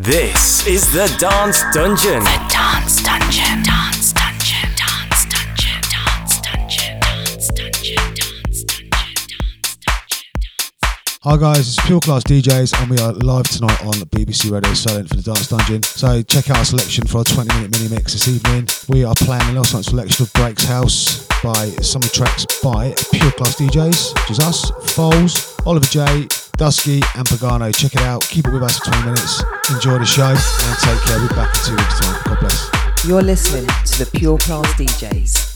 This is the Dance Dungeon. The Dance Dungeon. Dance Dungeon. Dance Dungeon. Dance Dungeon. Dance Dungeon. Dance Dungeon. Dance Dungeon. Hi guys, it's Pure Klass DJs and we are live tonight on BBC Radio Solent for the Dance Dungeon. So check out our selection for our 20 minute mini mix this evening. We are playing a last night selection of Breaks House by some of the tracks by Pure Klass DJs, which is us, Foles, Oliver Jay, Dusky and Pagano. Check it out. Keep it with us for 20 minutes. Enjoy the show and take care. We'll be back in two weeks' time. God bless. You're listening to the Pure Klass DJs.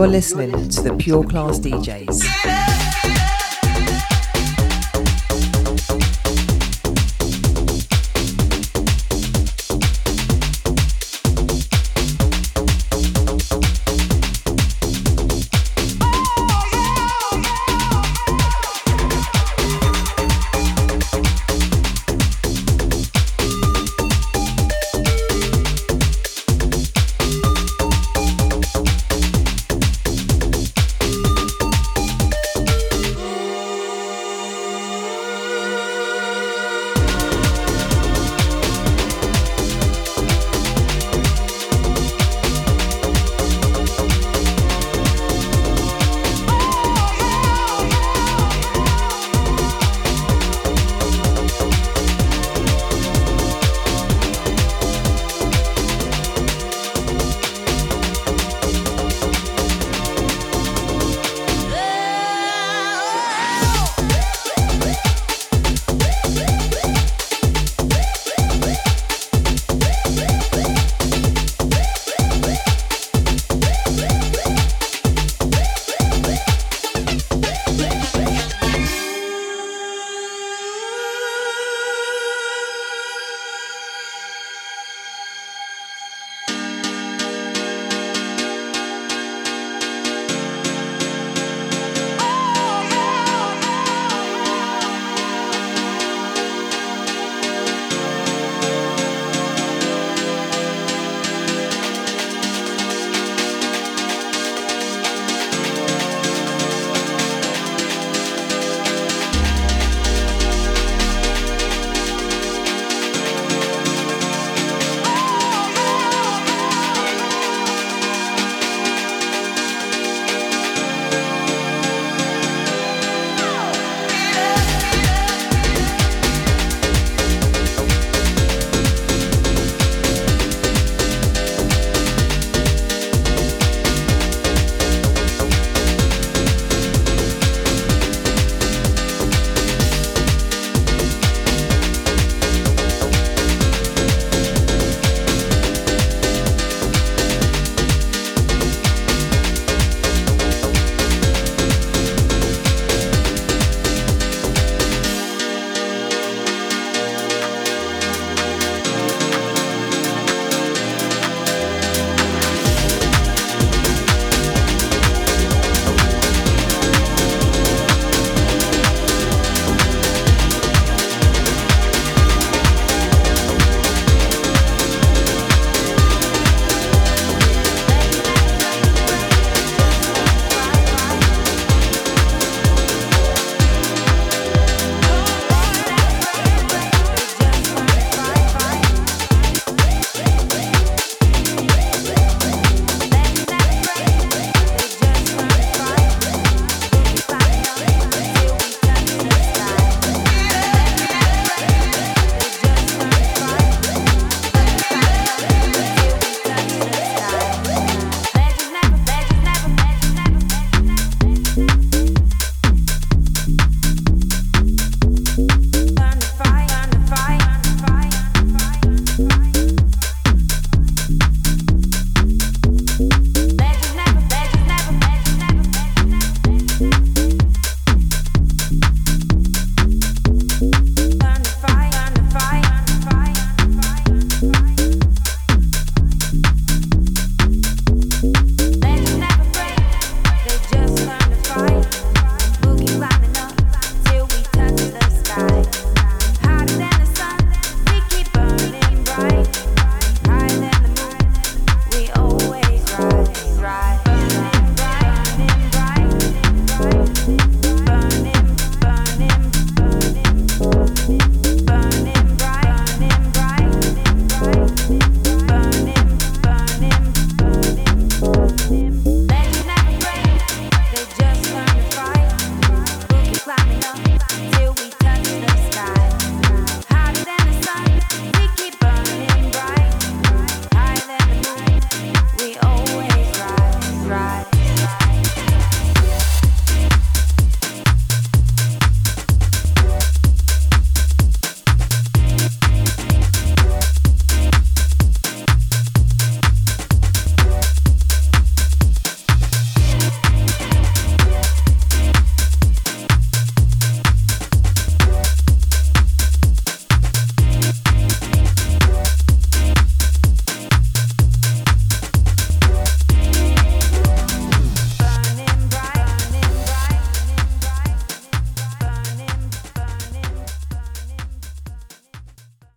You're listening to the Pure Klass DJs.